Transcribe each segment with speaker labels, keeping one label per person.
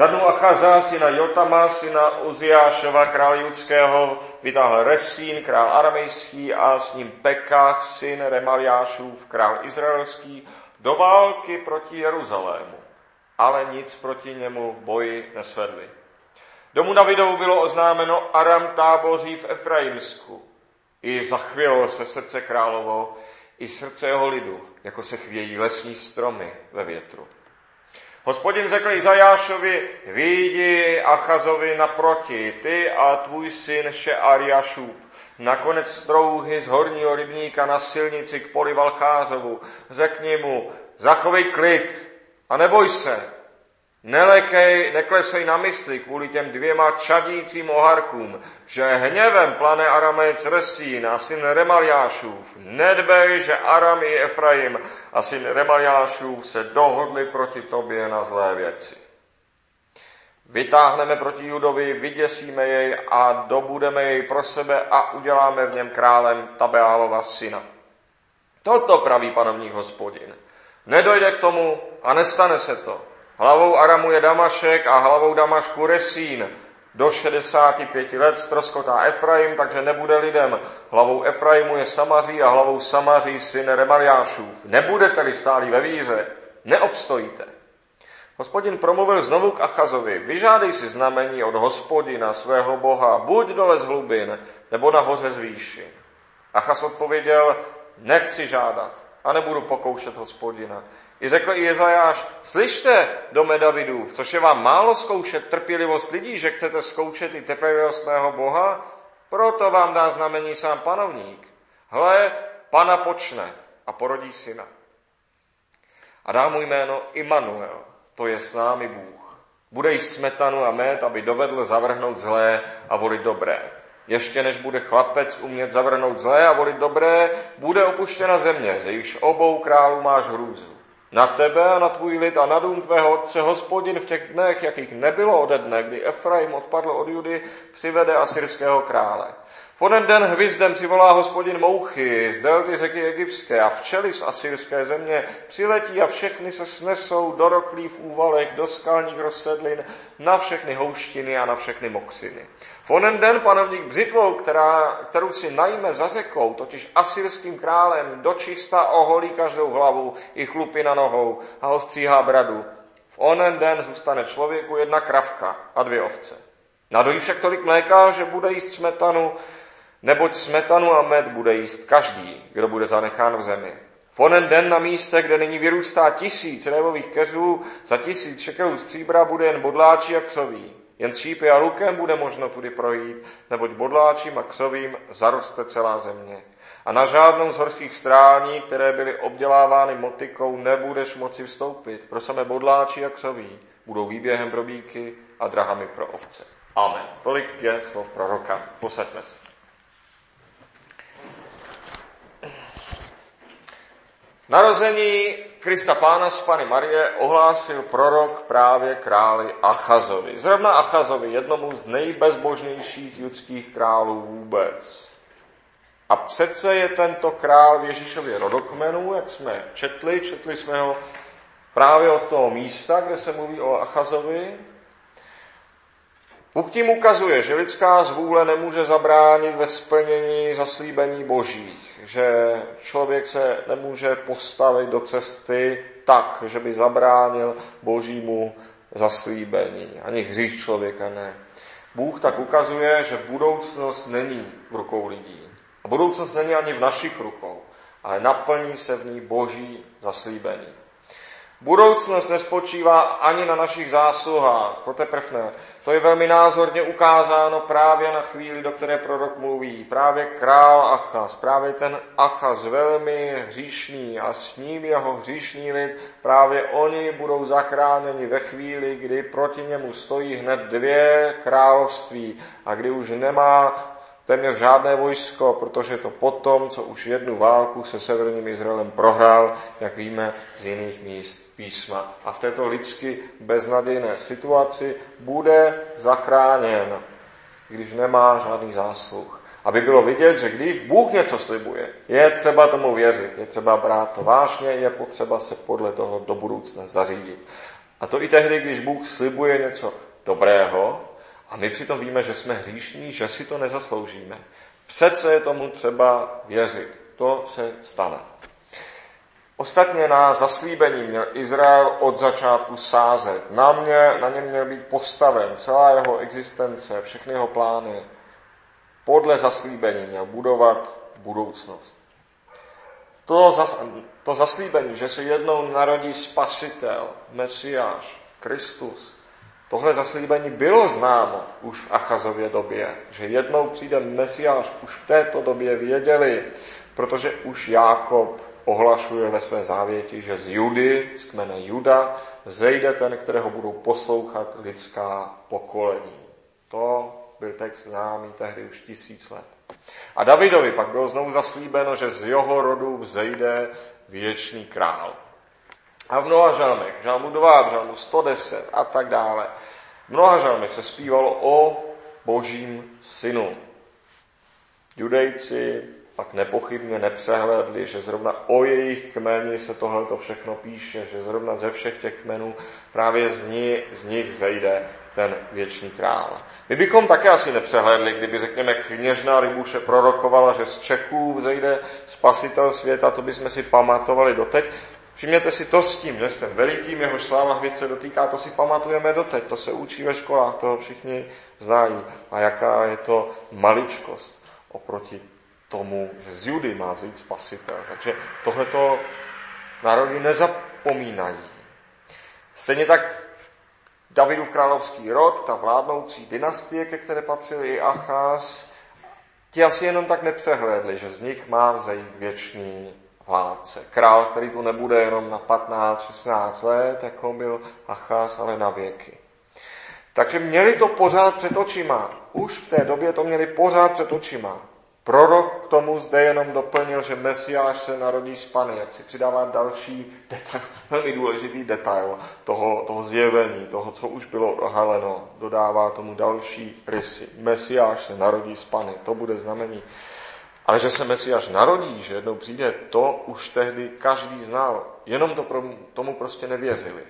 Speaker 1: Za dnu Achaza, syna Jotama, syna Uziášova, král judského, vytáhl Resín, král aramejský a s ním Pekach, syn Remaliášův, král izraelský, do války proti Jeruzalému. Ale nic proti němu v boji nesvedli. Domu Davidovu bylo oznámeno Aram táboří v Efraimsku. I zachvělo se srdce královo, i srdce jeho lidu, jako se chvějí lesní stromy ve větru. Hospodin řekl Izajášovi, výjdi Achazovi naproti, ty a tvůj syn Šeariašůb. Nakonec strouhy z horního rybníka na silnici k poli Valcházovu. Řekni mu, zachovej klid a neboj se, Nelekej, neklesej na mysli kvůli těm dvěma čadícím oharkům, že hněvem plane Aramec Resín a syn Remaliášův. Nedbej, že Aram i Efraim a syn Remaliášův se dohodli proti tobě na zlé věci. Vytáhneme proti Judovi, vyděsíme jej a dobudeme jej pro sebe a uděláme v něm králem Tabeálova syna. Toto praví panovník hospodin. Nedojde k tomu a nestane se to. Hlavou Aramu je Damašek a hlavou Damašku Resín. Do 65 let stroskotá Efraim, takže nebude lidem. Hlavou Efraimu je Samaří a hlavou Samaří syn Remaliášův. Nebudete-li stálí ve víře, neobstojíte. Hospodin promluvil znovu k Achazovi, vyžádej si znamení od hospodina, svého boha, buď dole z hlubin, nebo nahoře z výši. Achaz odpověděl, nechci žádat a nebudu pokoušet hospodina. I řekl i Jezajáš, slyšte, dome Davidu, což je vám málo zkoušet trpělivost lidí, že chcete zkoušet i trpělivost mého Boha? Proto vám dá znamení sám panovník. Hle, pana počne a porodí syna. A dá mu jméno Immanuel, to je s námi Bůh. Bude jíst smetanu a med, aby dovedl zavrhnout zlé a volit dobré. Ještě než bude chlapec umět zavrhnout zlé a volit dobré, bude opuštěna země, ze již obou králů máš hrůzu. Na tebe a na tvůj lid a na dům tvého otce hospodin v těch dnech, jakých nebylo ode dne, kdy Efraim odpadl od Judy, přivede asyrského krále. Onen den hvizdem přivolá hospodin mouchy z delty řeky egyptské a včely z asyrské země přiletí a všechny se snesou do roklí v úvalech, do skalních rozsedlin, na všechny houštiny a na všechny moksiny. V onen den panovník břitvou, která, kterou si najme za řekou, totiž asyrským králem, dočista oholí každou hlavu i chlupy na nohou a ostříhá bradu. V onen den zůstane člověku jedna kravka a dvě ovce. Nadojí však tolik mléka, že bude jíst smetanu, neboť smetanu a med bude jíst každý, kdo bude zanechán v zemi. V onen den na místě, kde nyní vyrůstá tisíc révových keřů, za tisíc šekelů stříbra bude jen bodláčí a křoví. Jen šípy a lukem bude možno tudy projít, neboť bodláčím a křovím zaroste celá země. A na žádnou z horských strání, které byly obdělávány motikou, nebudeš moci vstoupit. Pro samé bodláči a křoví budou výběhem pro bíky a drahami pro ovce. Amen. Tolik je slov proroka. Posaďme se. Narození Krista Pána z Pany Marie ohlásil prorok právě králi Achazovi. Zrovna Achazovi, jednomu z nejbezbožnějších judských králů vůbec. A přece je tento král v Ježíšově rodokmenu, jak jsme četli, četli jsme ho právě od toho místa, kde se mluví o Achazovi, Bůh tím ukazuje, že lidská zvůle nemůže zabránit ve splnění zaslíbení božích, že člověk se nemůže postavit do cesty tak, že by zabránil božímu zaslíbení. Ani hřích člověka ne. Bůh tak ukazuje, že budoucnost není v rukou lidí. A budoucnost není ani v našich rukou, ale naplní se v ní boží zaslíbení. Budoucnost nespočívá ani na našich zásluhách, to teprve ne. To je velmi názorně ukázáno právě na chvíli, do které prorok mluví. Právě král Achaz, právě ten Achaz velmi hříšný a s ním jeho hříšný lid, právě oni budou zachráněni ve chvíli, kdy proti němu stojí hned dvě království a kdy už nemá téměř žádné vojsko, protože to potom, co už jednu válku se severním Izraelem prohrál, jak víme z jiných míst písma. A v této lidsky beznadějné situaci bude zachráněn, když nemá žádný zásluh. Aby bylo vidět, že když Bůh něco slibuje, je třeba tomu věřit, je třeba brát to vážně, je potřeba se podle toho do budoucna zařídit. A to i tehdy, když Bůh slibuje něco dobrého a my přitom víme, že jsme hříšní, že si to nezasloužíme. Přece je tomu třeba věřit. To se stane. Ostatně na zaslíbení měl Izrael od začátku sázet. Na, mě, na něm měl být postaven celá jeho existence, všechny jeho plány. Podle zaslíbení měl budovat budoucnost. To, zas, to zaslíbení, že se jednou narodí spasitel, Mesiáš, Kristus, tohle zaslíbení bylo známo už v Achazově době, že jednou přijde Mesiáš, už v této době věděli, protože už Jákob ohlašuje ve své závěti, že z Judy, z kmene Juda, zejde ten, kterého budou poslouchat lidská pokolení. To byl text známý tehdy už tisíc let. A Davidovi pak bylo znovu zaslíbeno, že z jeho rodu vzejde věčný král. A v mnoha žalmech, v žalmu 2, v žalmu 110 a tak dále, v mnoha žalmech se zpívalo o božím synu. Judejci pak nepochybně nepřehledli, že zrovna o jejich kmeni se tohle všechno píše, že zrovna ze všech těch kmenů právě z, ní, z nich zejde ten věčný král. My bychom také asi nepřehlédli, kdyby, řekněme, kněžná Libuše prorokovala, že z Čechů vzejde spasitel světa, to bychom si pamatovali doteď. Všimněte si to s tím, že ten velikým, jeho sláva hvězd se dotýká, to si pamatujeme doteď, to se učí ve školách, toho všichni znají. A jaká je to maličkost oproti tomu, že z Judy má vzít spasitel. Takže tohleto národy nezapomínají. Stejně tak Davidův královský rod, ta vládnoucí dynastie, ke které patřil i Acház, ti asi jenom tak nepřehlédli, že z nich má vzejít věčný vládce. Král, který tu nebude jenom na 15-16 let, jako byl Acház, ale na věky. Takže měli to pořád před očima. Už v té době to měli pořád před očima. Prorok k tomu zde jenom doplnil, že Mesiáš se narodí z Pany, jak si přidává další detail, velmi důležitý detail toho, toho zjevení, toho, co už bylo ohaleno. Dodává tomu další rysy. Mesiáš se narodí z Pany, to bude znamení. Ale že se Mesiáš narodí, že jednou přijde, to už tehdy každý znal. Jenom to tomu prostě nevěřili.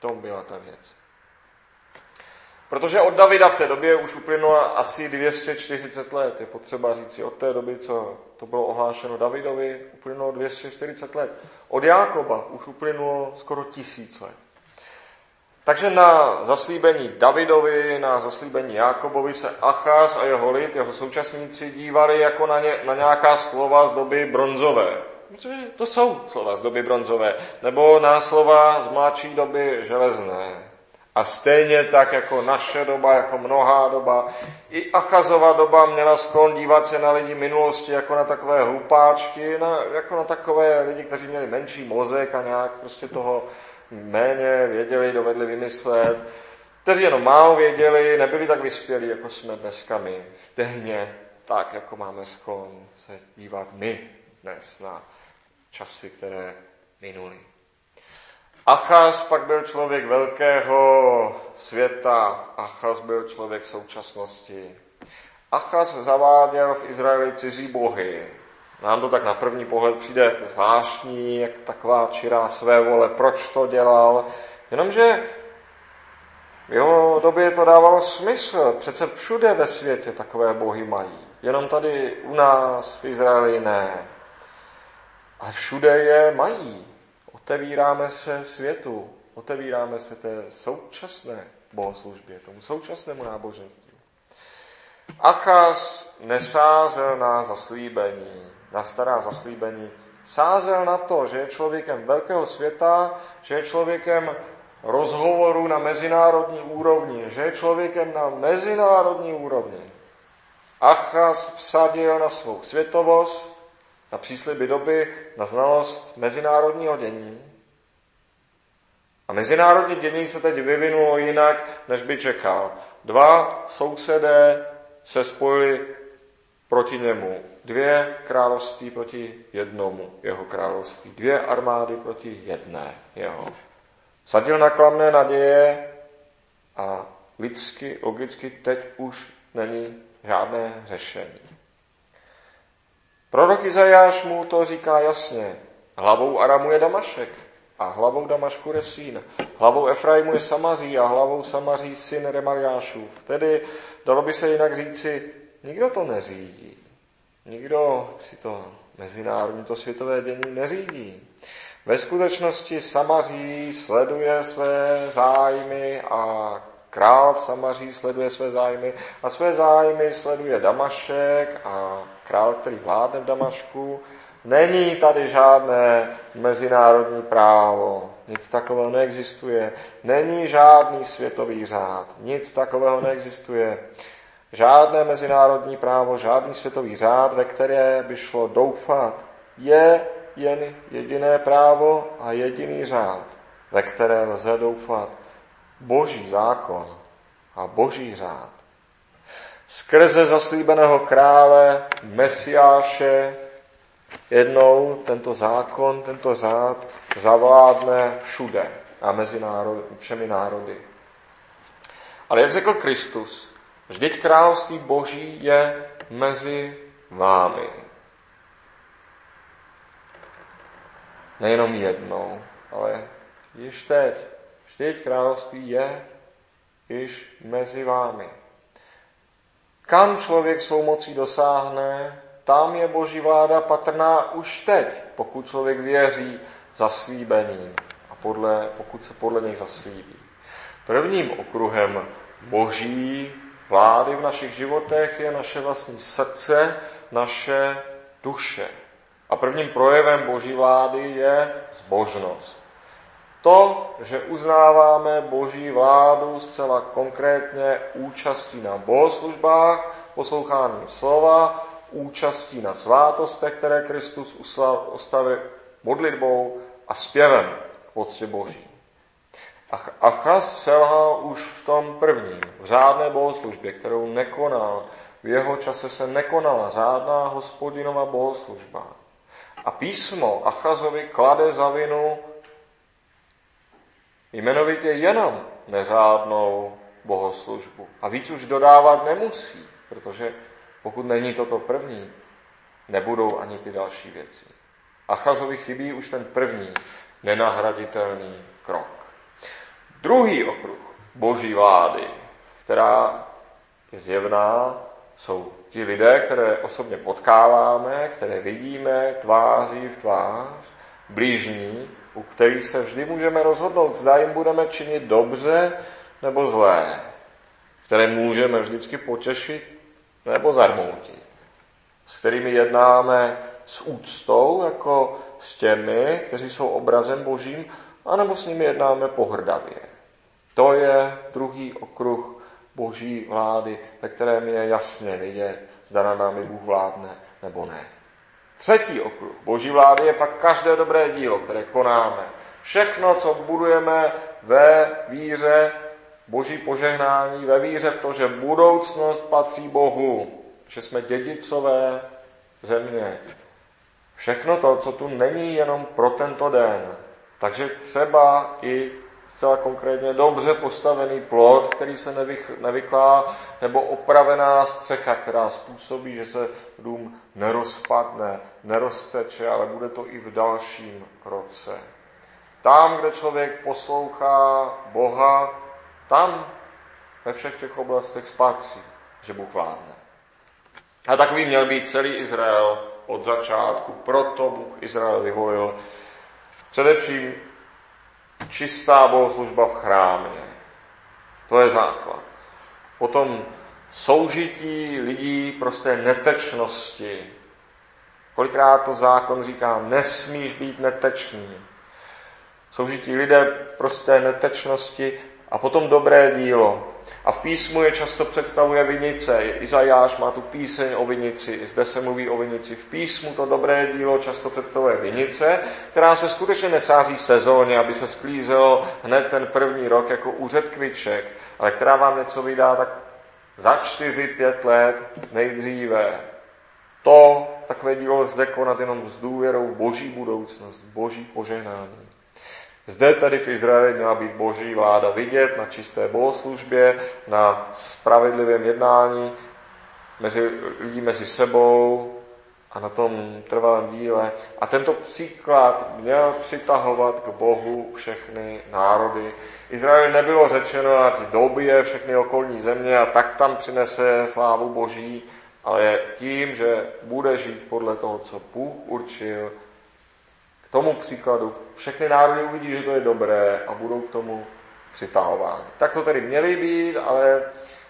Speaker 1: To byla ta věc. Protože od Davida v té době už uplynulo asi 240 let. Je potřeba říci, od té doby, co to bylo ohlášeno Davidovi, uplynulo 240 let. Od Jákoba už uplynulo skoro tisíc let. Takže na zaslíbení Davidovi, na zaslíbení Jákobovi se Achaz a jeho lid, jeho současníci dívali jako na, ně, na nějaká slova z doby bronzové. Protože to jsou slova z doby bronzové. Nebo na slova z mladší doby železné. A stejně tak jako naše doba, jako mnohá doba, i Achazova doba měla sklon dívat se na lidi minulosti jako na takové hlupáčky, na, jako na takové lidi, kteří měli menší mozek a nějak prostě toho méně věděli, dovedli vymyslet, kteří jenom málo věděli, nebyli tak vyspělí, jako jsme dneska my. Stejně tak, jako máme sklon se dívat my dnes na časy, které minuly. Achaz pak byl člověk velkého světa, Achaz byl člověk současnosti. Achaz zaváděl v Izraeli cizí bohy. Nám to tak na první pohled přijde zvláštní, jak taková čirá své vole, proč to dělal. Jenomže v jeho době to dávalo smysl. Přece všude ve světě takové bohy mají. Jenom tady u nás v Izraeli ne. Ale všude je mají. Otevíráme se světu, otevíráme se té současné bohoslužbě, tomu současnému náboženství. Achaz nesázel na zaslíbení, na stará zaslíbení, sázel na to, že je člověkem velkého světa, že je člověkem rozhovoru na mezinárodní úrovni, že je člověkem na mezinárodní úrovni. Achaz vsadil na svou světovost, na přísliby doby, na znalost mezinárodního dění. A mezinárodní dění se teď vyvinulo jinak, než by čekal. Dva sousedé se spojili proti němu. Dvě království proti jednomu jeho království. Dvě armády proti jedné jeho. Sadil na klamné naděje a lidsky, logicky teď už není žádné řešení. Prorok Izajáš mu to říká jasně. Hlavou Aramu je Damašek a hlavou Damašku Resín. Hlavou Efraimu je Samaří a hlavou Samaří syn Remariášův. Tedy dalo by se jinak říci, nikdo to neřídí. Nikdo si to mezinárodní, to světové dění neřídí. Ve skutečnosti Samaří sleduje své zájmy a král Samaří sleduje své zájmy a své zájmy sleduje Damašek a král, který vládne v Damašku. Není tady žádné mezinárodní právo, nic takového neexistuje. Není žádný světový řád, nic takového neexistuje. Žádné mezinárodní právo, žádný světový řád, ve které by šlo doufat, je jen jediné právo a jediný řád, ve které lze doufat. Boží zákon a boží řád. Skrze zaslíbeného krále, Mesiáše, jednou tento zákon, tento řád zavládne všude a mezi národ, všemi národy. Ale jak řekl Kristus, vždyť království boží je mezi vámi. Nejenom jednou, ale již teď. Vždyť království je již mezi vámi. Kam člověk svou mocí dosáhne, tam je boží vláda patrná už teď, pokud člověk věří zaslíbeným a podle, pokud se podle něj zaslíbí. Prvním okruhem boží vlády v našich životech je naše vlastní srdce, naše duše. A prvním projevem boží vlády je zbožnost. To, že uznáváme boží vládu zcela konkrétně účastí na bohoslužbách, posloucháním slova, účastí na svátostech, které Kristus ostavil modlitbou a zpěvem k poctě Boží. Achaz selhal už v tom prvním, v řádné bohoslužbě, kterou nekonal. V jeho čase se nekonala řádná hospodinova bohoslužba. A písmo Achazovi klade za vinu jmenovitě jenom neřádnou bohoslužbu. A víc už dodávat nemusí, protože pokud není toto první, nebudou ani ty další věci. Achazovi chybí už ten první, nenahraditelný krok. Druhý okruh boží vlády, která je zjevná, jsou ti lidé, které osobně potkáváme, které vidíme tváří v tvář, blížní, u kterých se vždy můžeme rozhodnout, zda jim budeme činit dobře nebo zlé, které můžeme vždycky potěšit nebo zarmoutit, s kterými jednáme s úctou, jako s těmi, kteří jsou obrazem božím, anebo s nimi jednáme pohrdavě. To je druhý okruh boží vlády, ve kterém je jasně vidět, zda na námi Bůh vládne nebo ne. Třetí okruh boží vlády je pak každé dobré dílo, které konáme. Všechno, co budujeme ve víře, boží požehnání, ve víře v to, že budoucnost patří Bohu, že jsme dědicové země. Všechno to, co tu není jenom pro tento den. Takže třeba i zcela konkrétně dobře postavený plot, který se nevyklá, nebo opravená střecha, která způsobí, že se dům nerozpadne, nerozteče, ale bude to i v dalším roce. Tam, kde člověk poslouchá Boha, tam ve všech těch oblastech spatří, že Bůh vládne. A takový měl být celý Izrael od začátku. Proto Bůh Izrael vyvolil především čistá bohoslužba v chrámě. To je základ. Potom soužití lidí prosté netečnosti. Kolikrát to zákon říká, nesmíš být netečný. Soužití lidé prosté netečnosti a potom dobré dílo. A v písmu je často představuje vinice. Izajáš má tu píseň o vinici, zde se mluví o vinici. V písmu to dobré dílo často představuje vinice, která se skutečně nesází sezóně, aby se sklízelo hned ten první rok jako úřadkviček, ale která vám něco vydá tak za čtyři, pět let nejdříve. To takové dílo lze konat jenom s důvěrou boží budoucnost, boží požehnání. Zde tedy v Izraeli měla být boží vláda vidět na čisté bohoslužbě, na spravedlivém jednání mezi lidí mezi sebou a na tom trvalém díle. A tento příklad měl přitahovat k Bohu všechny národy. Izraeli nebylo řečeno, ať dobije všechny okolní země a tak tam přinese slávu Boží, ale tím, že bude žít podle toho, co Bůh určil, tomu příkladu všechny národy uvidí, že to je dobré a budou k tomu přitahovány. Tak to tedy měly být, ale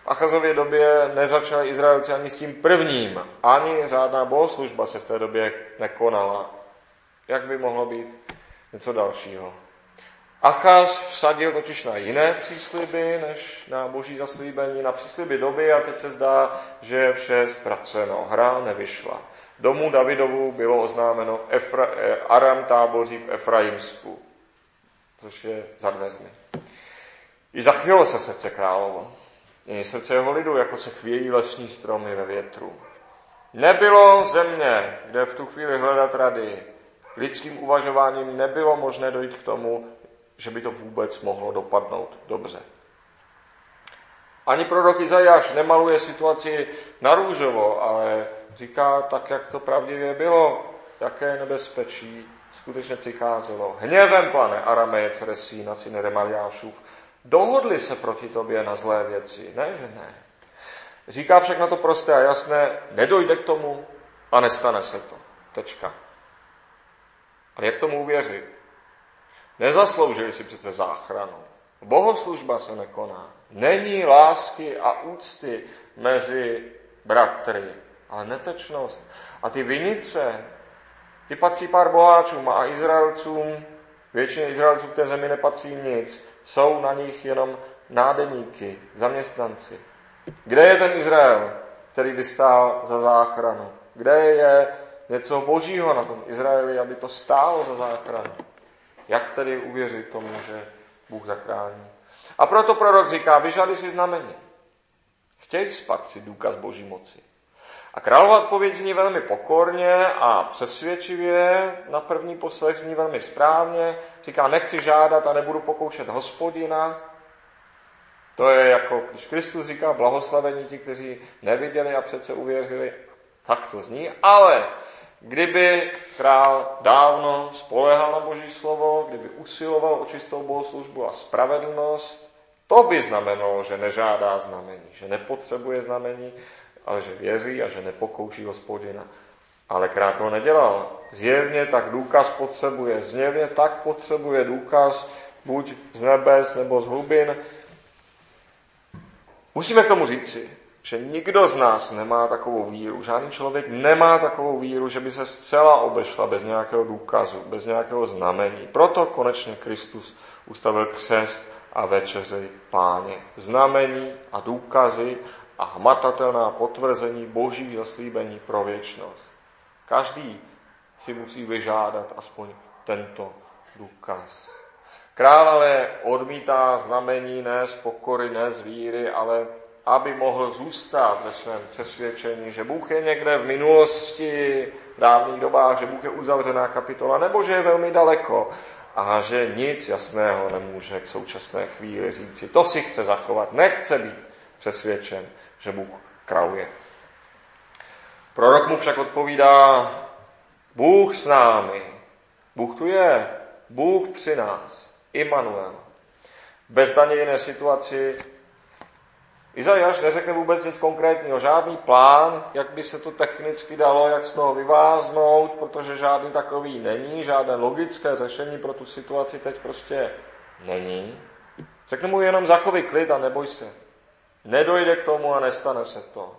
Speaker 1: Achazově době nezačali Izraelci ani s tím prvním. Ani řádná bohoslužba se v té době nekonala. Jak by mohlo být něco dalšího? Achaz vsadil totiž na jiné přísliby, než na boží zaslíbení, na přísliby doby a teď se zdá, že je vše ztraceno. Hra nevyšla. Domu Davidovu bylo oznámeno Efra, eh, Aram táboří v Efraimsku, což je za dveřmi. I zachvělo se srdce královo. I srdce jeho lidu, jako se chvějí lesní stromy ve větru. Nebylo země, kde v tu chvíli hledat rady. Lidským uvažováním nebylo možné dojít k tomu, že by to vůbec mohlo dopadnout dobře. Ani prorok Izajáš nemaluje situaci na růžovo, ale říká tak, jak to pravdivě bylo, jaké nebezpečí skutečně přicházelo. Hněvem, pane, Aramejec Resína, syne Remaliášův, Dohodli se proti tobě na zlé věci. Ne, že ne. Říká však na to prosté a jasné, nedojde k tomu a nestane se to. Tečka. Ale jak tomu uvěřit? Nezasloužili si přece záchranu. Bohoslužba se nekoná. Není lásky a úcty mezi bratry, ale netečnost. A ty vinice, ty patří pár boháčům a Izraelcům, většině Izraelců v té zemi nepatří nic. Jsou na nich jenom nádeníky, zaměstnanci. Kde je ten Izrael, který by stál za záchranu? Kde je něco božího na tom Izraeli, aby to stálo za záchranu? Jak tedy uvěřit tomu, že Bůh zachrání? A proto prorok říká, vyžády si znamení. Chtějí si důkaz boží moci. A králová odpověď zní velmi pokorně a přesvědčivě, na první poslech zní velmi správně. Říká, nechci žádat a nebudu pokoušet hospodina. To je jako, když Kristus říká blahoslavení ti, kteří neviděli a přece uvěřili, tak to zní. Ale kdyby král dávno spolehal na Boží slovo, kdyby usiloval o čistou bohoslužbu a spravedlnost, to by znamenalo, že nežádá znamení, že nepotřebuje znamení, ale že věří a že nepokouší hospodina. Ale krát to nedělal. Zjevně tak důkaz potřebuje. Zjevně tak potřebuje důkaz buď z nebes nebo z hlubin. Musíme k tomu říci, že nikdo z nás nemá takovou víru. Žádný člověk nemá takovou víru, že by se zcela obešla bez nějakého důkazu, bez nějakého znamení. Proto konečně Kristus ustavil křest a večeři páně. Znamení a důkazy a hmatatelná potvrzení božích zaslíbení pro věčnost. Každý si musí vyžádat aspoň tento důkaz. Král ale odmítá znamení ne z pokory, ne z víry, ale aby mohl zůstat ve svém přesvědčení, že Bůh je někde v minulosti, v dávných dobách, že Bůh je uzavřená kapitola, nebo že je velmi daleko a že nic jasného nemůže k současné chvíli říci. To si chce zachovat, nechce být přesvědčen že Bůh králuje. Prorok mu však odpovídá, Bůh s námi, Bůh tu je, Bůh při nás, Immanuel. Bez daně jiné situaci Izajáš neřekne vůbec nic konkrétního, žádný plán, jak by se to technicky dalo, jak z toho vyváznout, protože žádný takový není, žádné logické řešení pro tu situaci teď prostě není. Řekne mu jenom zachovej klid a neboj se. Nedojde k tomu a nestane se to.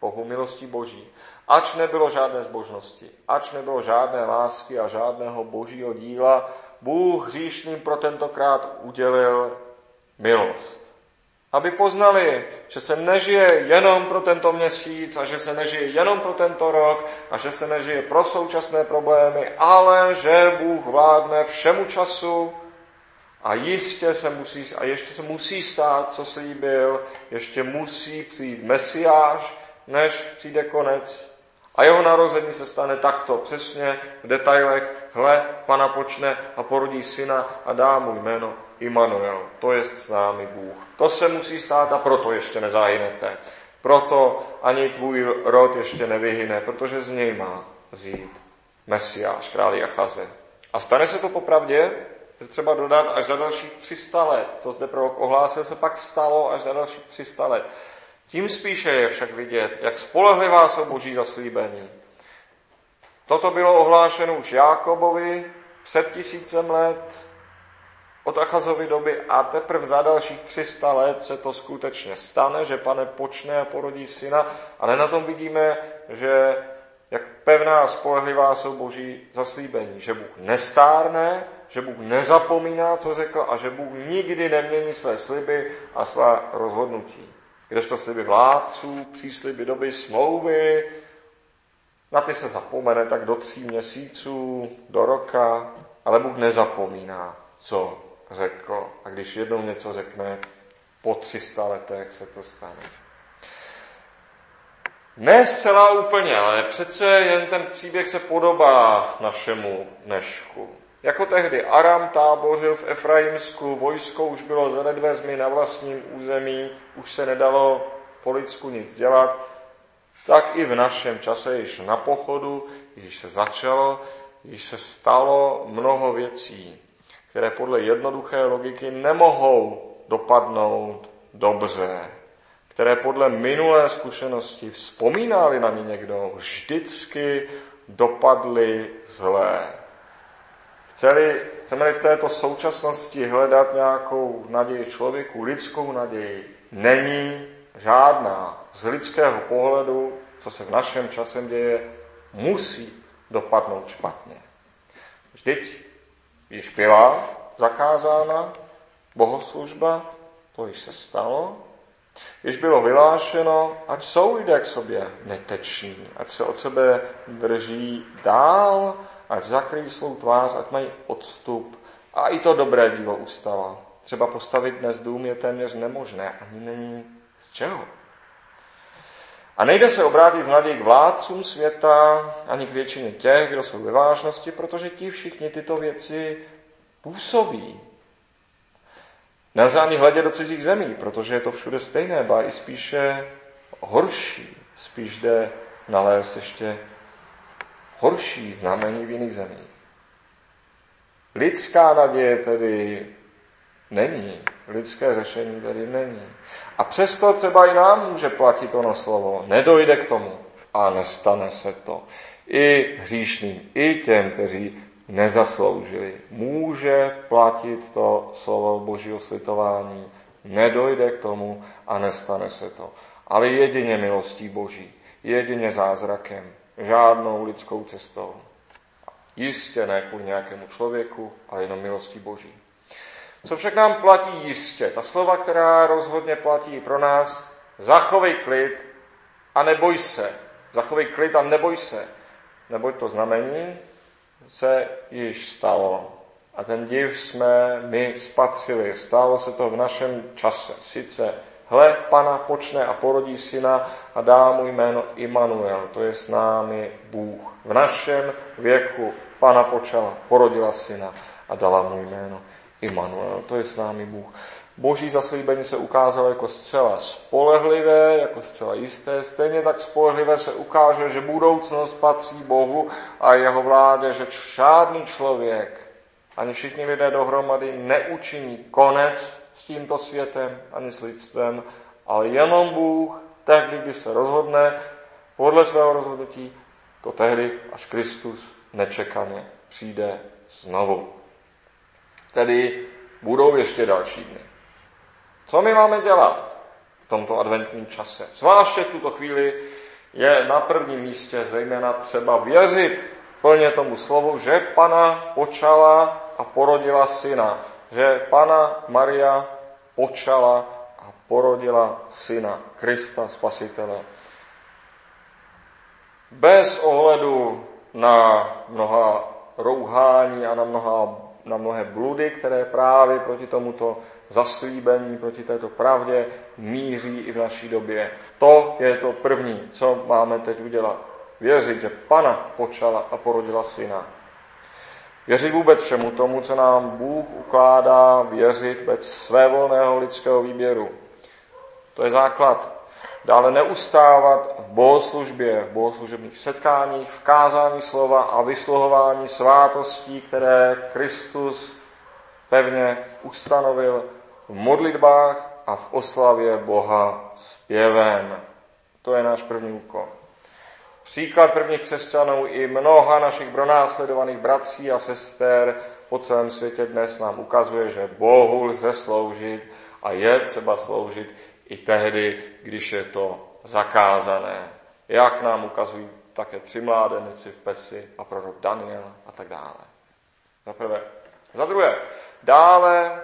Speaker 1: Bohu milosti Boží. Ač nebylo žádné zbožnosti, ač nebylo žádné lásky a žádného božího díla, Bůh hříšným pro tentokrát udělil milost. Aby poznali, že se nežije jenom pro tento měsíc a že se nežije jenom pro tento rok a že se nežije pro současné problémy, ale že Bůh vládne všemu času a jistě se musí, a ještě se musí stát, co slíbil, ještě musí přijít Mesiáš, než přijde konec. A jeho narození se stane takto, přesně v detailech. Hle, pana počne a porodí syna a dá mu jméno Immanuel. To je s námi Bůh. To se musí stát a proto ještě nezahynete. Proto ani tvůj rod ještě nevyhyne, protože z něj má vzít Mesiáš, král Jachaze. A stane se to popravdě, že třeba dodat až za dalších 300 let. Co zde prorok ohlásil, se pak stalo až za dalších 300 let. Tím spíše je však vidět, jak spolehlivá jsou boží zaslíbení. Toto bylo ohlášeno už Jákobovi před tisícem let, od Achazovy doby a teprve za dalších 300 let se to skutečně stane, že pane počne a porodí syna, ale na tom vidíme, že jak pevná a spolehlivá jsou boží zaslíbení, že Bůh nestárne, že Bůh nezapomíná, co řekl a že Bůh nikdy nemění své sliby a svá rozhodnutí. Kdežto sliby vládců, přísliby doby smlouvy, na ty se zapomene tak do tří měsíců, do roka, ale Bůh nezapomíná, co řekl. A když jednou něco řekne, po 300 letech se to stane. Ne zcela úplně, ale přece jen ten příběh se podobá našemu dnešku. Jako tehdy Aram tábořil v Efraimsku, vojsko už bylo za nedvezmi na vlastním území, už se nedalo po lidsku nic dělat, tak i v našem čase již na pochodu, již se začalo, již se stalo mnoho věcí, které podle jednoduché logiky nemohou dopadnout dobře, které podle minulé zkušenosti vzpomínali na ně někdo, vždycky dopadly zlé. Chceli, chceme-li v této současnosti hledat nějakou naději člověku, lidskou naději, není žádná. Z lidského pohledu, co se v našem časem děje, musí dopadnout špatně. Vždyť již byla zakázána bohoslužba, to již se stalo, Již bylo vylášeno, ať jsou lidé k sobě neteční, ať se od sebe drží dál, ať zakryjí svou tvář, ať mají odstup. A i to dobré dílo ustala. Třeba postavit dnes dům je téměř nemožné, ani není z čeho. A nejde se obrátit z naději k vládcům světa, ani k většině těch, kdo jsou ve vážnosti, protože ti všichni tyto věci působí. Nelze ani hledět do cizích zemí, protože je to všude stejné, ba i spíše horší. Spíš jde nalézt ještě horší znamení v jiných zemích. Lidská naděje tedy není. Lidské řešení tedy není. A přesto třeba i nám může platit ono slovo. Nedojde k tomu a nestane se to. I hříšným, i těm, kteří nezasloužili. Může platit to slovo božího slitování. Nedojde k tomu a nestane se to. Ale jedině milostí boží, jedině zázrakem, žádnou lidskou cestou. Jistě ne kvůli nějakému člověku, ale jenom milostí boží. Co však nám platí jistě? Ta slova, která rozhodně platí pro nás, zachovej klid a neboj se. Zachovej klid a neboj se. Neboť to znamení se již stalo. A ten div jsme my spatřili. Stalo se to v našem čase. Sice Hle, pana počne a porodí syna a dá mu jméno Immanuel, to je s námi Bůh. V našem věku pana počala, porodila syna a dala mu jméno Immanuel, to je s námi Bůh. Boží zaslíbení se ukázalo jako zcela spolehlivé, jako zcela jisté. Stejně tak spolehlivé se ukáže, že budoucnost patří Bohu a jeho vládě, že žádný člověk, ani všichni lidé dohromady neučiní konec s tímto světem, ani s lidstvem, ale jenom Bůh, tehdy, kdy se rozhodne, podle svého rozhodnutí, to tehdy, až Kristus nečekaně přijde znovu. Tedy budou ještě další dny. Co my máme dělat v tomto adventním čase? Zvláště v tuto chvíli je na prvním místě zejména třeba věřit plně tomu slovu, že Pana počala a porodila syna. Že Pana Maria počala a porodila syna Krista Spasitele. Bez ohledu na mnoha rouhání a na, mnoha, na mnohé bludy, které právě proti tomuto zaslíbení proti této pravdě míří i v naší době. To je to první, co máme teď udělat. Věřit, že Pana počala a porodila syna. Věřit vůbec všemu tomu, co nám Bůh ukládá, věřit bez svévolného lidského výběru. To je základ. dále neustávat v bohoslužbě, v bohoslužebních setkáních, v kázání slova a vysluhování svátostí, které Kristus pevně ustanovil v modlitbách a v oslavě Boha zpěvem. To je náš první úkol. Příklad prvních křesťanů i mnoha našich pronásledovaných bratří a sester po celém světě dnes nám ukazuje, že Bohu lze sloužit a je třeba sloužit i tehdy, když je to zakázané. Jak nám ukazují také tři mládenici v Pesi a prorok Daniel a tak dále. Za prvé. Za druhé, dále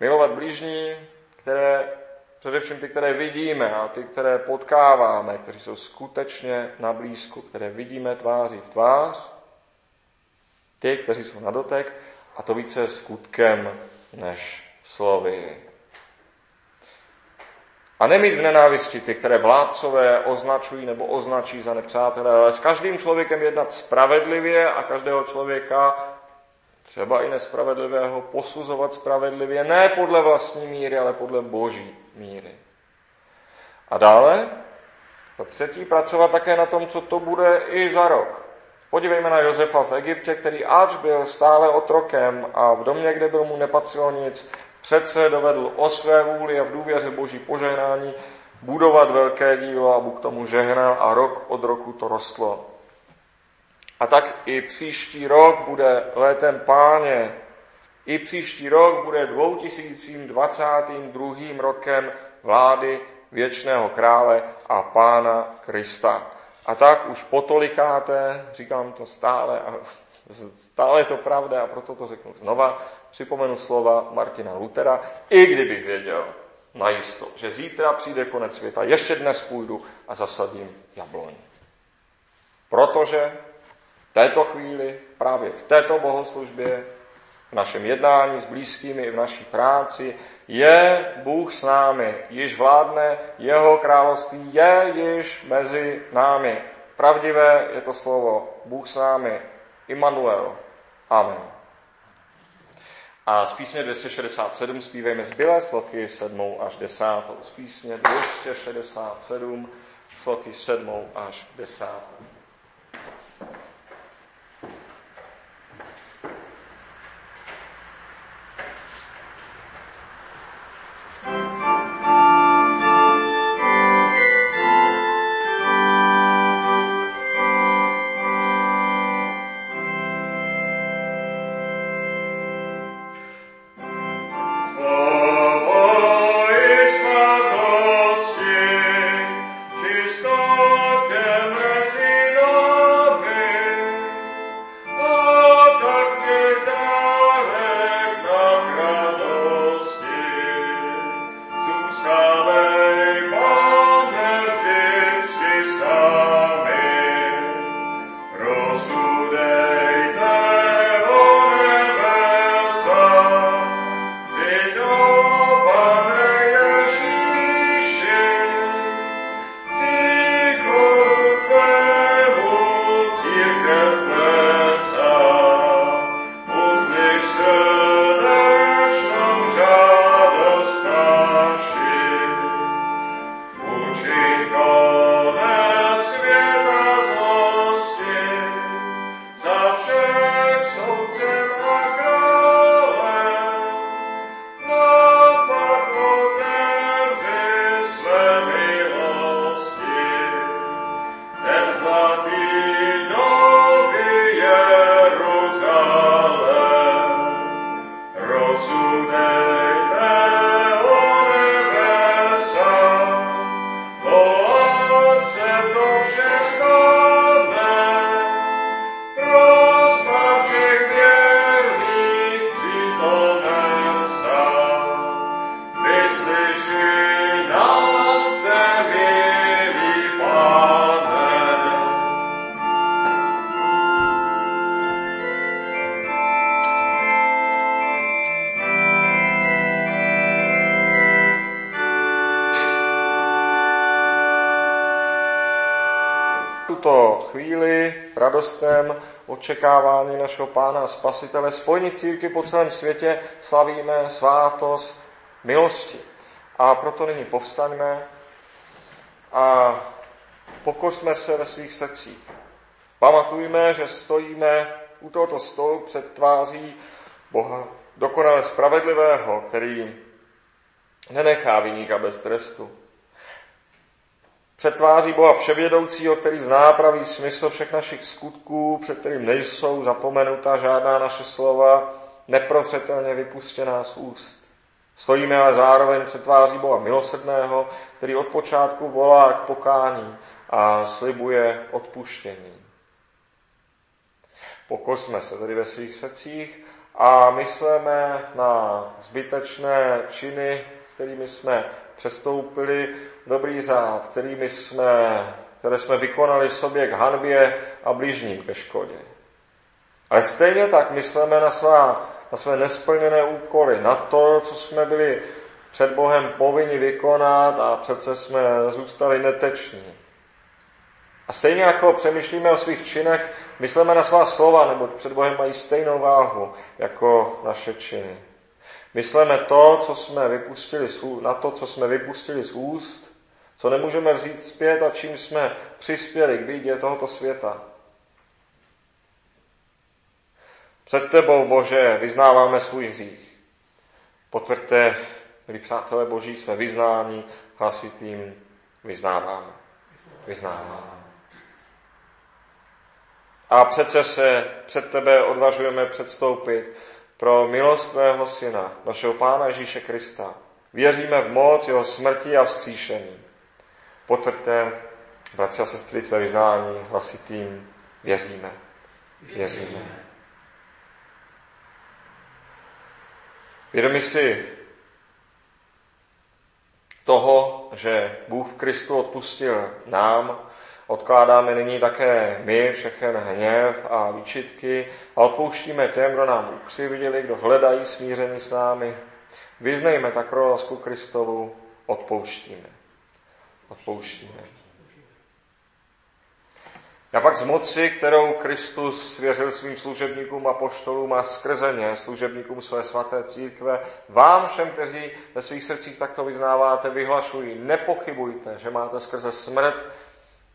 Speaker 1: milovat blížní, které, především ty, které vidíme a ty, které potkáváme, kteří jsou skutečně na blízku, které vidíme tváří v tvář, ty, kteří jsou na dotek, a to více skutkem než slovy. A nemít v nenávisti ty, které vládcové označují nebo označí za nepřátelé, ale s každým člověkem jednat spravedlivě a každého člověka, třeba i nespravedlivého, posuzovat spravedlivě, ne podle vlastní míry, ale podle boží míry. A dále, za třetí, pracovat také na tom, co to bude i za rok. Podívejme na Josefa v Egyptě, který ač byl stále otrokem a v domě, kde byl mu nepatřilo nic, přece dovedl o své vůli a v důvěře boží požehnání budovat velké dílo a Bůh tomu žehnal a rok od roku to rostlo. A tak i příští rok bude létem páně. I příští rok bude 2022. rokem vlády věčného krále a pána Krista. A tak už potolikáte, říkám to stále a stále je to pravda a proto to řeknu znova, připomenu slova Martina Lutera, i kdybych věděl najisto, že zítra přijde konec světa, ještě dnes půjdu a zasadím jabloň. Protože v této chvíli, právě v této bohoslužbě, v našem jednání s blízkými i v naší práci, je Bůh s námi, již vládne, jeho království je již mezi námi. Pravdivé je to slovo, Bůh s námi, Immanuel. Amen. A z písně 267 zpívejme zbylé sloky 7 až 10. Z písně 267 sloky 7 až 10. radostem očekávání našeho Pána a Spasitele. Spojení s círky po celém světě slavíme svátost milosti. A proto nyní povstaňme a pokořme se ve svých srdcích. Pamatujme, že stojíme u tohoto stolu před tváří Boha dokonale spravedlivého, který nenechá vyníka bez trestu. Před tváří Boha vševědoucího, který zná pravý smysl všech našich skutků, před kterým nejsou zapomenuta žádná naše slova, neprocitelně vypustěná z úst. Stojíme ale zároveň před tváří Boha milosrdného, který od počátku volá k pokání a slibuje odpuštění. Pokořme se tedy ve svých srdcích a myslíme na zbytečné činy, kterými jsme přestoupili dobrý zád, kterými jsme, které jsme vykonali sobě k hanbě a blížním ke škodě. Ale stejně tak myslíme na, svá, na své nesplněné úkoly, na to, co jsme byli před Bohem povinni vykonat a přece jsme zůstali neteční. A stejně jako přemýšlíme o svých činech, myslíme na svá slova, nebo před Bohem mají stejnou váhu jako naše činy. Myslíme to, co jsme vypustili na to, co jsme vypustili z úst, co nemůžeme vzít zpět a čím jsme přispěli k bídě tohoto světa. Před tebou, Bože, vyznáváme svůj hřích. Potvrďte, milí přátelé Boží, jsme vyznáni hlasitým vyznáváme. Vyznáváme. A přece se před tebe odvažujeme předstoupit pro milost tvého syna, našeho Pána Ježíše Krista. Věříme v moc jeho smrti a vzkříšení. Potvrďte, bratři a sestry, své vyznání hlasitým. Věříme. Věříme. Vědomi si toho, že Bůh v Kristu odpustil nám Odkládáme nyní také my všechen hněv a výčitky a odpouštíme těm, kdo nám ukřivdili, kdo hledají smíření s námi. Vyznejme tak pro lásku Kristovu, odpouštíme. Odpouštíme. A pak z moci, kterou Kristus svěřil svým služebníkům a poštolům a skrze ně služebníkům své svaté církve, vám všem, kteří ve svých srdcích takto vyznáváte, vyhlašují, nepochybujte, že máte skrze smrt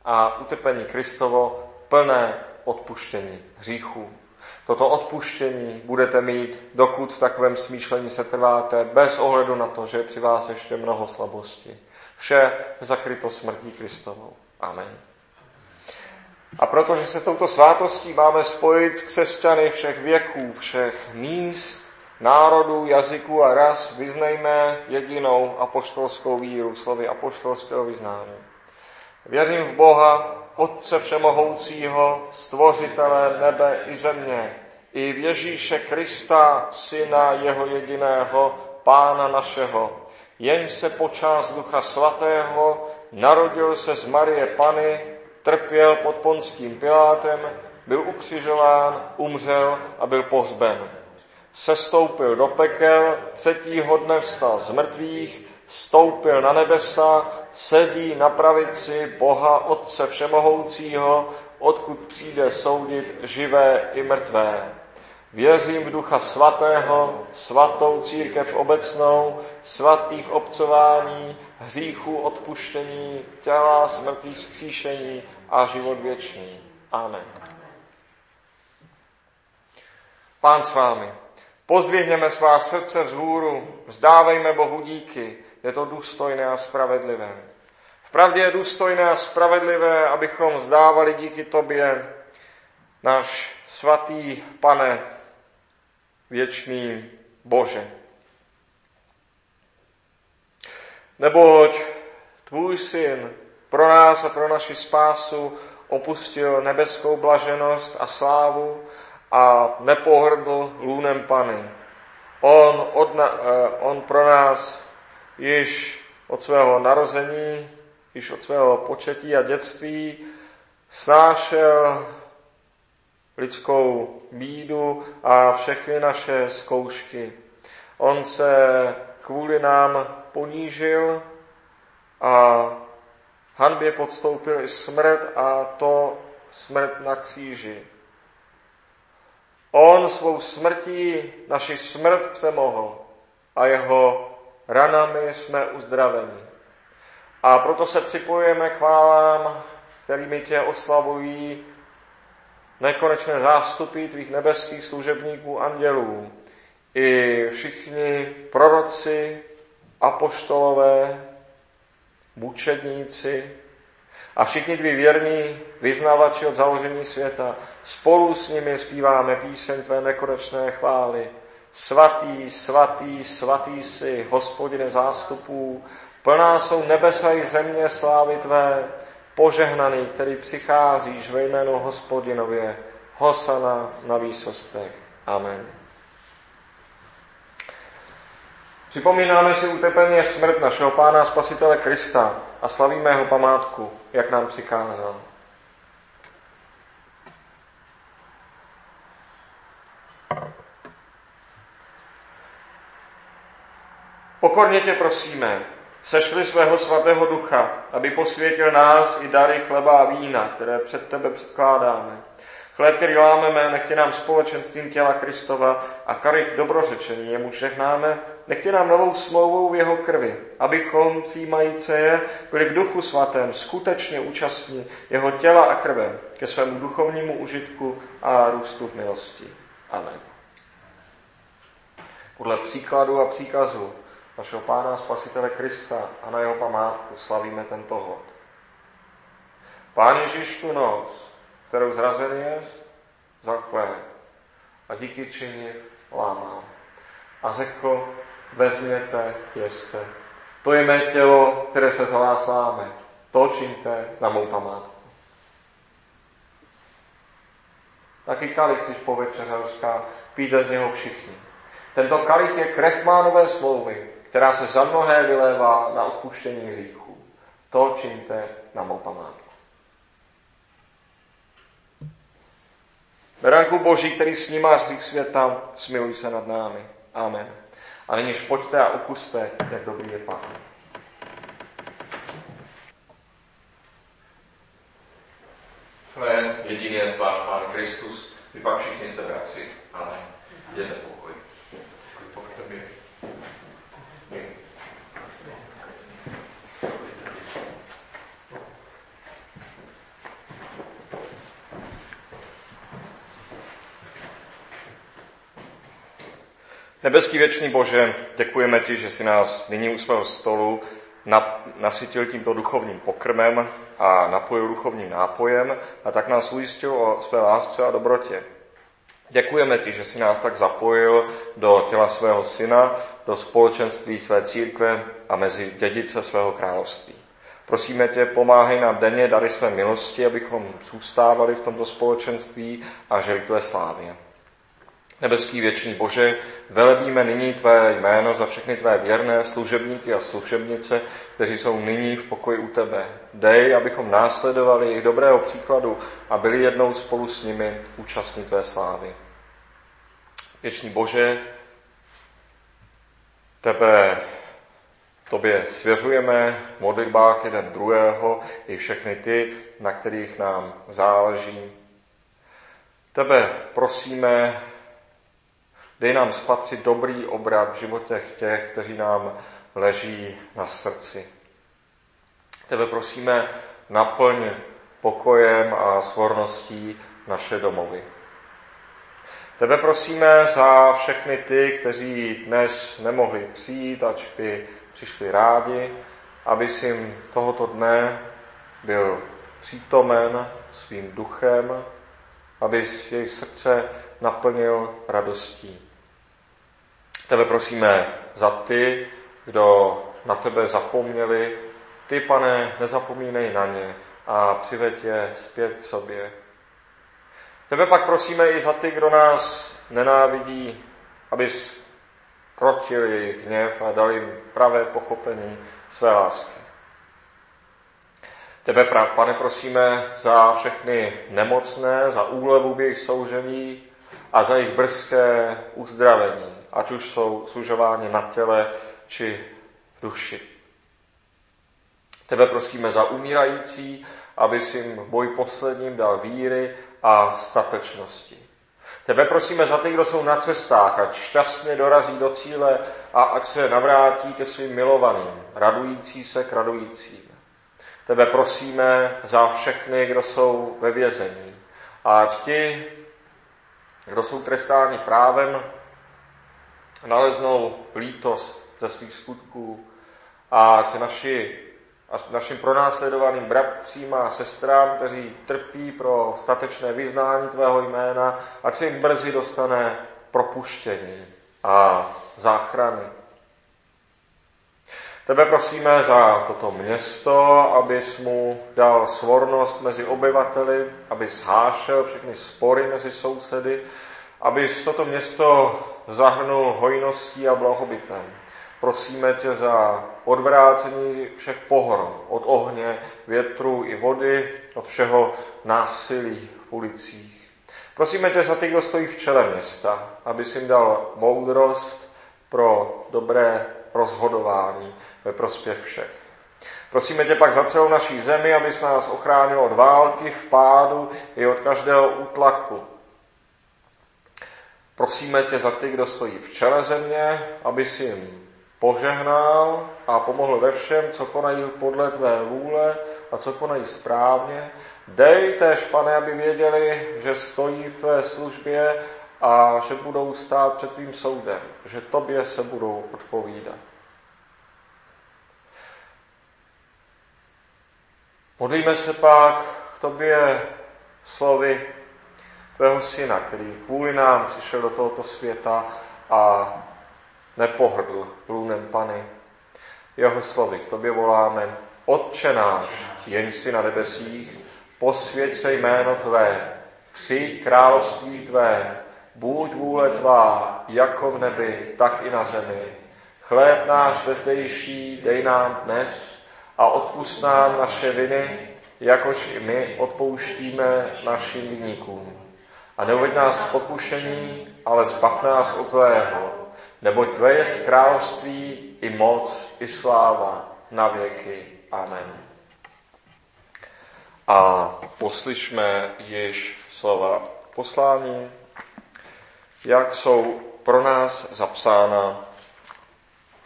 Speaker 1: a utrpení Kristovo plné odpuštění hříchů. Toto odpuštění budete mít, dokud v takovém smýšlení se trváte, bez ohledu na to, že je při vás ještě mnoho slabostí. Vše zakryto smrtí Kristovou. Amen. A protože se touto svátostí máme spojit s křesťany všech věků, všech míst, národů, jazyků a ras, vyznejme jedinou apoštolskou víru, slovy apoštolského vyznání. Věřím v Boha, Otce Všemohoucího, Stvořitele nebe i země, i v Ježíše Krista, Syna Jeho jediného, Pána našeho, jenž se počás Ducha Svatého narodil se z Marie Pany, trpěl pod ponským Pilátem, byl ukřižován, umřel a byl pohřben. Sestoupil do pekel, třetího dne vstal z mrtvých, stoupil na nebesa, sedí na pravici Boha Otce Všemohoucího, odkud přijde soudit živé i mrtvé. Věřím v Ducha Svatého, svatou církev obecnou, svatých obcování, hříchů odpuštění, těla smrtých skříšení a život věčný. Amen. Pán s vámi. Pozdvihněme svá srdce vzhůru, vzdávejme Bohu díky, je to důstojné a spravedlivé. Vpravdě je důstojné a spravedlivé, abychom zdávali díky Tobě, náš svatý pane, věčný Bože. Neboť tvůj syn pro nás a pro naši spásu opustil nebeskou blaženost a slávu a nepohrdl lůnem Pany. On, odna, eh, on pro nás již od svého narození, již od svého početí a dětství snášel lidskou bídu a všechny naše zkoušky. On se kvůli nám ponížil a hanbě podstoupil i smrt a to smrt na kříži. On svou smrtí naši smrt přemohl a jeho ranami jsme uzdraveni. A proto se připojujeme k chválám, kterými tě oslavují nekonečné zástupy tvých nebeských služebníků andělů, i všichni proroci, apoštolové, mučedníci a všichni tví věrní vyznavači od založení světa. Spolu s nimi zpíváme píseň tvé nekonečné chvály. Svatý, svatý, svatý jsi, hospodine zástupů, plná jsou nebesa i země slávy tvé, požehnaný, který přicházíš ve jménu hospodinově, hosana na výsostech. Amen. Připomínáme si utrpení smrt našeho Pána Spasitele Krista a slavíme jeho památku, jak nám přikázal. Pokorně tě prosíme, sešli svého svatého ducha, aby posvětil nás i dary chleba a vína, které před tebe předkládáme Chléb, který lámeme, nechtě nám společenstvím těla Kristova a karych dobrořečení, jemu žehnáme, nechtě nám novou smlouvou v jeho krvi, abychom, přijímajíce je, byli v duchu svatém skutečně účastní jeho těla a krve ke svému duchovnímu užitku a růstu v milosti. Amen. Podle příkladu a příkazu našeho Pána a Spasitele Krista a na jeho památku slavíme tento hod. Pán Ježíš tu noc kterou zrazený je, zakle a díky čině lámal. A řekl, vezměte, jeste. To je mé tělo, které se za vás láme. To čiňte na mou památku. Taky kalich, když po večeře píte z něho všichni. Tento kalich je krev mánové smlouvy, která se za mnohé vylévá na odpuštění hříchů. To čiňte na mou památku. Beránku Boží, který snímá hřích světa, smiluj se nad námi. Amen. A nyní pojďte a ukuste, jak dobrý je Pán. Jediný je váš Pán Kristus, vy pak všichni se vrací. Amen. Jděte pokoj. Pojďte mi. Nebeský věčný Bože, děkujeme ti, že jsi nás nyní u svého stolu nasytil tímto duchovním pokrmem a napojil duchovním nápojem a tak nás ujistil o své lásce a dobrotě. Děkujeme ti, že jsi nás tak zapojil do těla svého syna, do společenství své církve a mezi dědice svého království. Prosíme tě, pomáhej nám denně dary své milosti, abychom zůstávali v tomto společenství a žili tvé slávě. Nebeský věčný Bože, velebíme nyní Tvé jméno za všechny Tvé věrné služebníky a služebnice, kteří jsou nyní v pokoji u Tebe. Dej, abychom následovali jejich dobrého příkladu a byli jednou spolu s nimi účastní Tvé slávy. Věčný Bože, Tebe Tobě svěřujeme v modlitbách jeden druhého i všechny ty, na kterých nám záleží. Tebe prosíme, Dej nám spatřit dobrý obrat v životech těch, kteří nám leží na srdci. Tebe prosíme, naplň pokojem a svorností naše domovy. Tebe prosíme za všechny ty, kteří dnes nemohli přijít, ač by přišli rádi, aby jim tohoto dne byl přítomen svým duchem, aby jejich srdce naplnil radostí. Tebe prosíme za ty, kdo na tebe zapomněli. Ty, pane, nezapomínej na ně a přiveď je zpět k sobě. Tebe pak prosíme i za ty, kdo nás nenávidí, abys krotil jejich hněv a dal jim pravé pochopení své lásky. Tebe, pane, prosíme za všechny nemocné, za úlevu v jejich soužení a za jejich brzké uzdravení ať už jsou služováni na těle či v duši. Tebe prosíme za umírající, aby si jim v boji posledním dal víry a statečnosti. Tebe prosíme za ty, kdo jsou na cestách, ať šťastně dorazí do cíle a ať se navrátí ke svým milovaným, radující se k radujícím. Tebe prosíme za všechny, kdo jsou ve vězení. A ti, kdo jsou trestáni právem, naleznou lítost ze svých skutků a tě naši, našim pronásledovaným bratřím a sestrám, kteří trpí pro statečné vyznání tvého jména, ať se jim brzy dostane propuštění a záchrany. Tebe prosíme za toto město, abys mu dal svornost mezi obyvateli, aby zhášel všechny spory mezi sousedy, abys toto město zahrnul hojností a blahobytem. Prosíme tě za odvrácení všech pohrom, od ohně, větru i vody, od všeho násilí v ulicích. Prosíme tě za ty, kdo stojí v čele města, aby jim dal moudrost pro dobré rozhodování ve prospěch všech. Prosíme tě pak za celou naší zemi, abys nás ochránil od války, v pádu i od každého útlaku. Prosíme tě za ty, kdo stojí v čele země, abys jim požehnal a pomohl ve všem, co konají podle tvé vůle a co konají správně. Dej též, pane, aby věděli, že stojí v tvé službě a že budou stát před tvým soudem, že tobě se budou odpovídat. Modlíme se pak k tobě slovy tvého syna, který kvůli nám přišel do tohoto světa a nepohrdl lůnem Pany. Jeho slovy k tobě voláme, Otče náš, jenž si na nebesích, posvěď se jméno Tvé, přijď království Tvé, buď vůle Tvá, jako v nebi, tak i na zemi. Chléb náš bezdejší dej nám dnes a odpust nám naše viny, jakož i my odpouštíme našim viníkům. A neuveď nás pokušení, ale zbav nás od zlého, neboť Tvé je království i moc, i sláva na věky. Amen. A poslyšme již slova poslání, jak jsou pro nás zapsána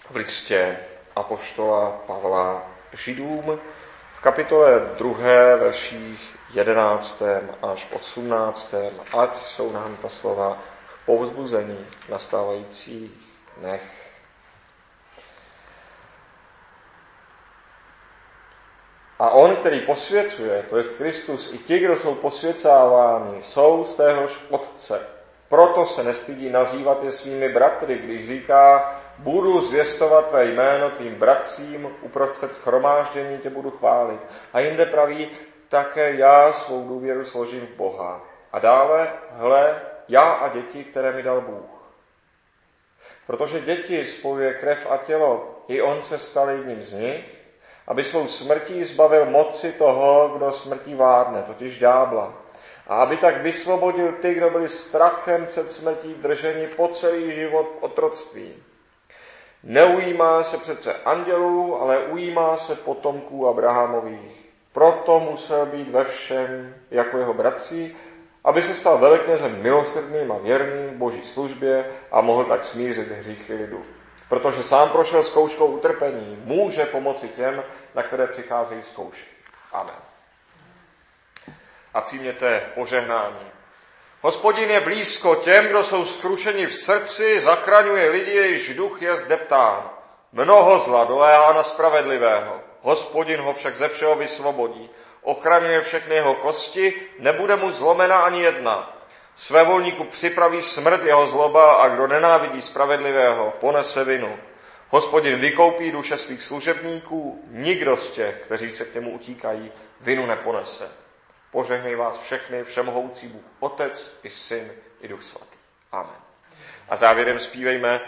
Speaker 1: v listě Apoštola Pavla Židům v kapitole 2, verších 11. až 18. Ať jsou nám ta slova k povzbuzení nastávajících dnech. A on, který posvěcuje, to je Kristus, i ti, kdo jsou posvěcáváni, jsou z téhož Otce. Proto se nestydí nazývat je svými bratry, když říká, budu zvěstovat tvé jméno tvým bratřím, uprostřed schromáždění tě budu chválit. A jinde praví, také já svou důvěru složím v Boha. A dále, hle, já a děti, které mi dal Bůh. Protože děti spojuje krev a tělo, i on se stal jedním z nich, aby svou smrtí zbavil moci toho, kdo smrtí vádne, totiž ďábla. A aby tak vysvobodil ty, kdo byli strachem před smrtí drženi po celý život v otroctví. Neujímá se přece andělů, ale ujímá se potomků Abrahamových. Proto musel být ve všem jako jeho bratří, aby se stal velknězem milosrdným a věrným boží službě a mohl tak smířit hříchy lidu. Protože sám prošel zkouškou utrpení, může pomoci těm, na které přicházejí zkoušky. Amen. A přijměte požehnání. Hospodin je blízko těm, kdo jsou skrušeni v srdci, zachraňuje lidi, jejichž duch je zdeptán. Mnoho zla doléhá na spravedlivého. Hospodin ho však ze všeho vysvobodí. Ochraňuje všechny jeho kosti, nebude mu zlomena ani jedna. Své volníku připraví smrt jeho zloba a kdo nenávidí spravedlivého, ponese vinu. Hospodin vykoupí duše svých služebníků, nikdo z těch, kteří se k němu utíkají, vinu neponese. Požehnej vás všechny, všemohoucí Bůh, Otec i Syn i Duch Svatý. Amen. A závěrem zpívejme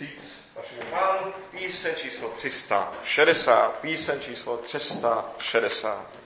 Speaker 1: Víc vašemu pánu, píseň číslo 360, píseň číslo 360.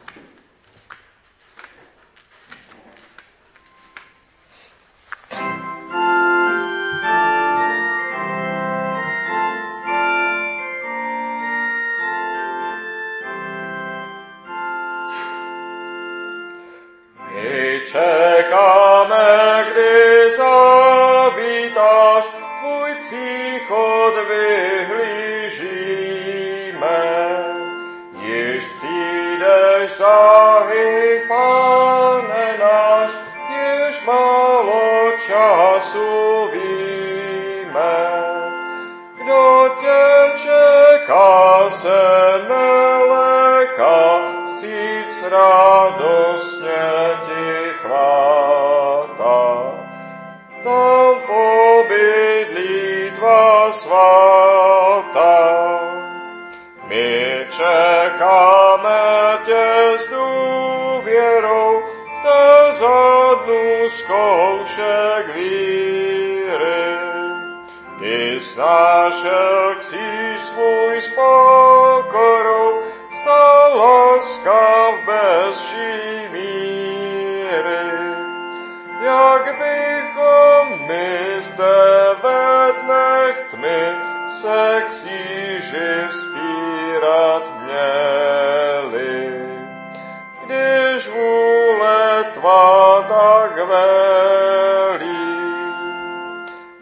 Speaker 1: obydlí tvá svatá, my čekáme tě s důvěrou, zde zadnu zkoušek víry. Ty snášel kříž svůj s pokorou, stal láskav bez vší míry. Jak bychom my zde ve dnech tmy se kříži vzpírat měli. Když vůle tvá tak velí,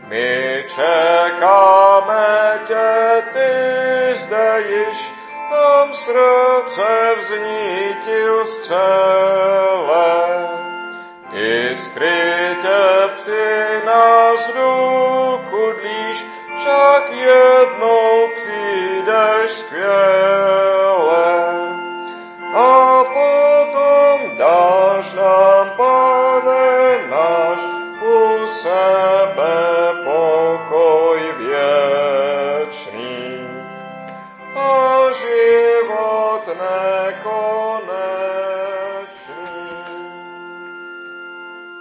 Speaker 1: my čekáme tě, ty zde již nám srdce vznítil. Ty skrytě při nás duchu dlíš, však jednou přijdeš skvěle.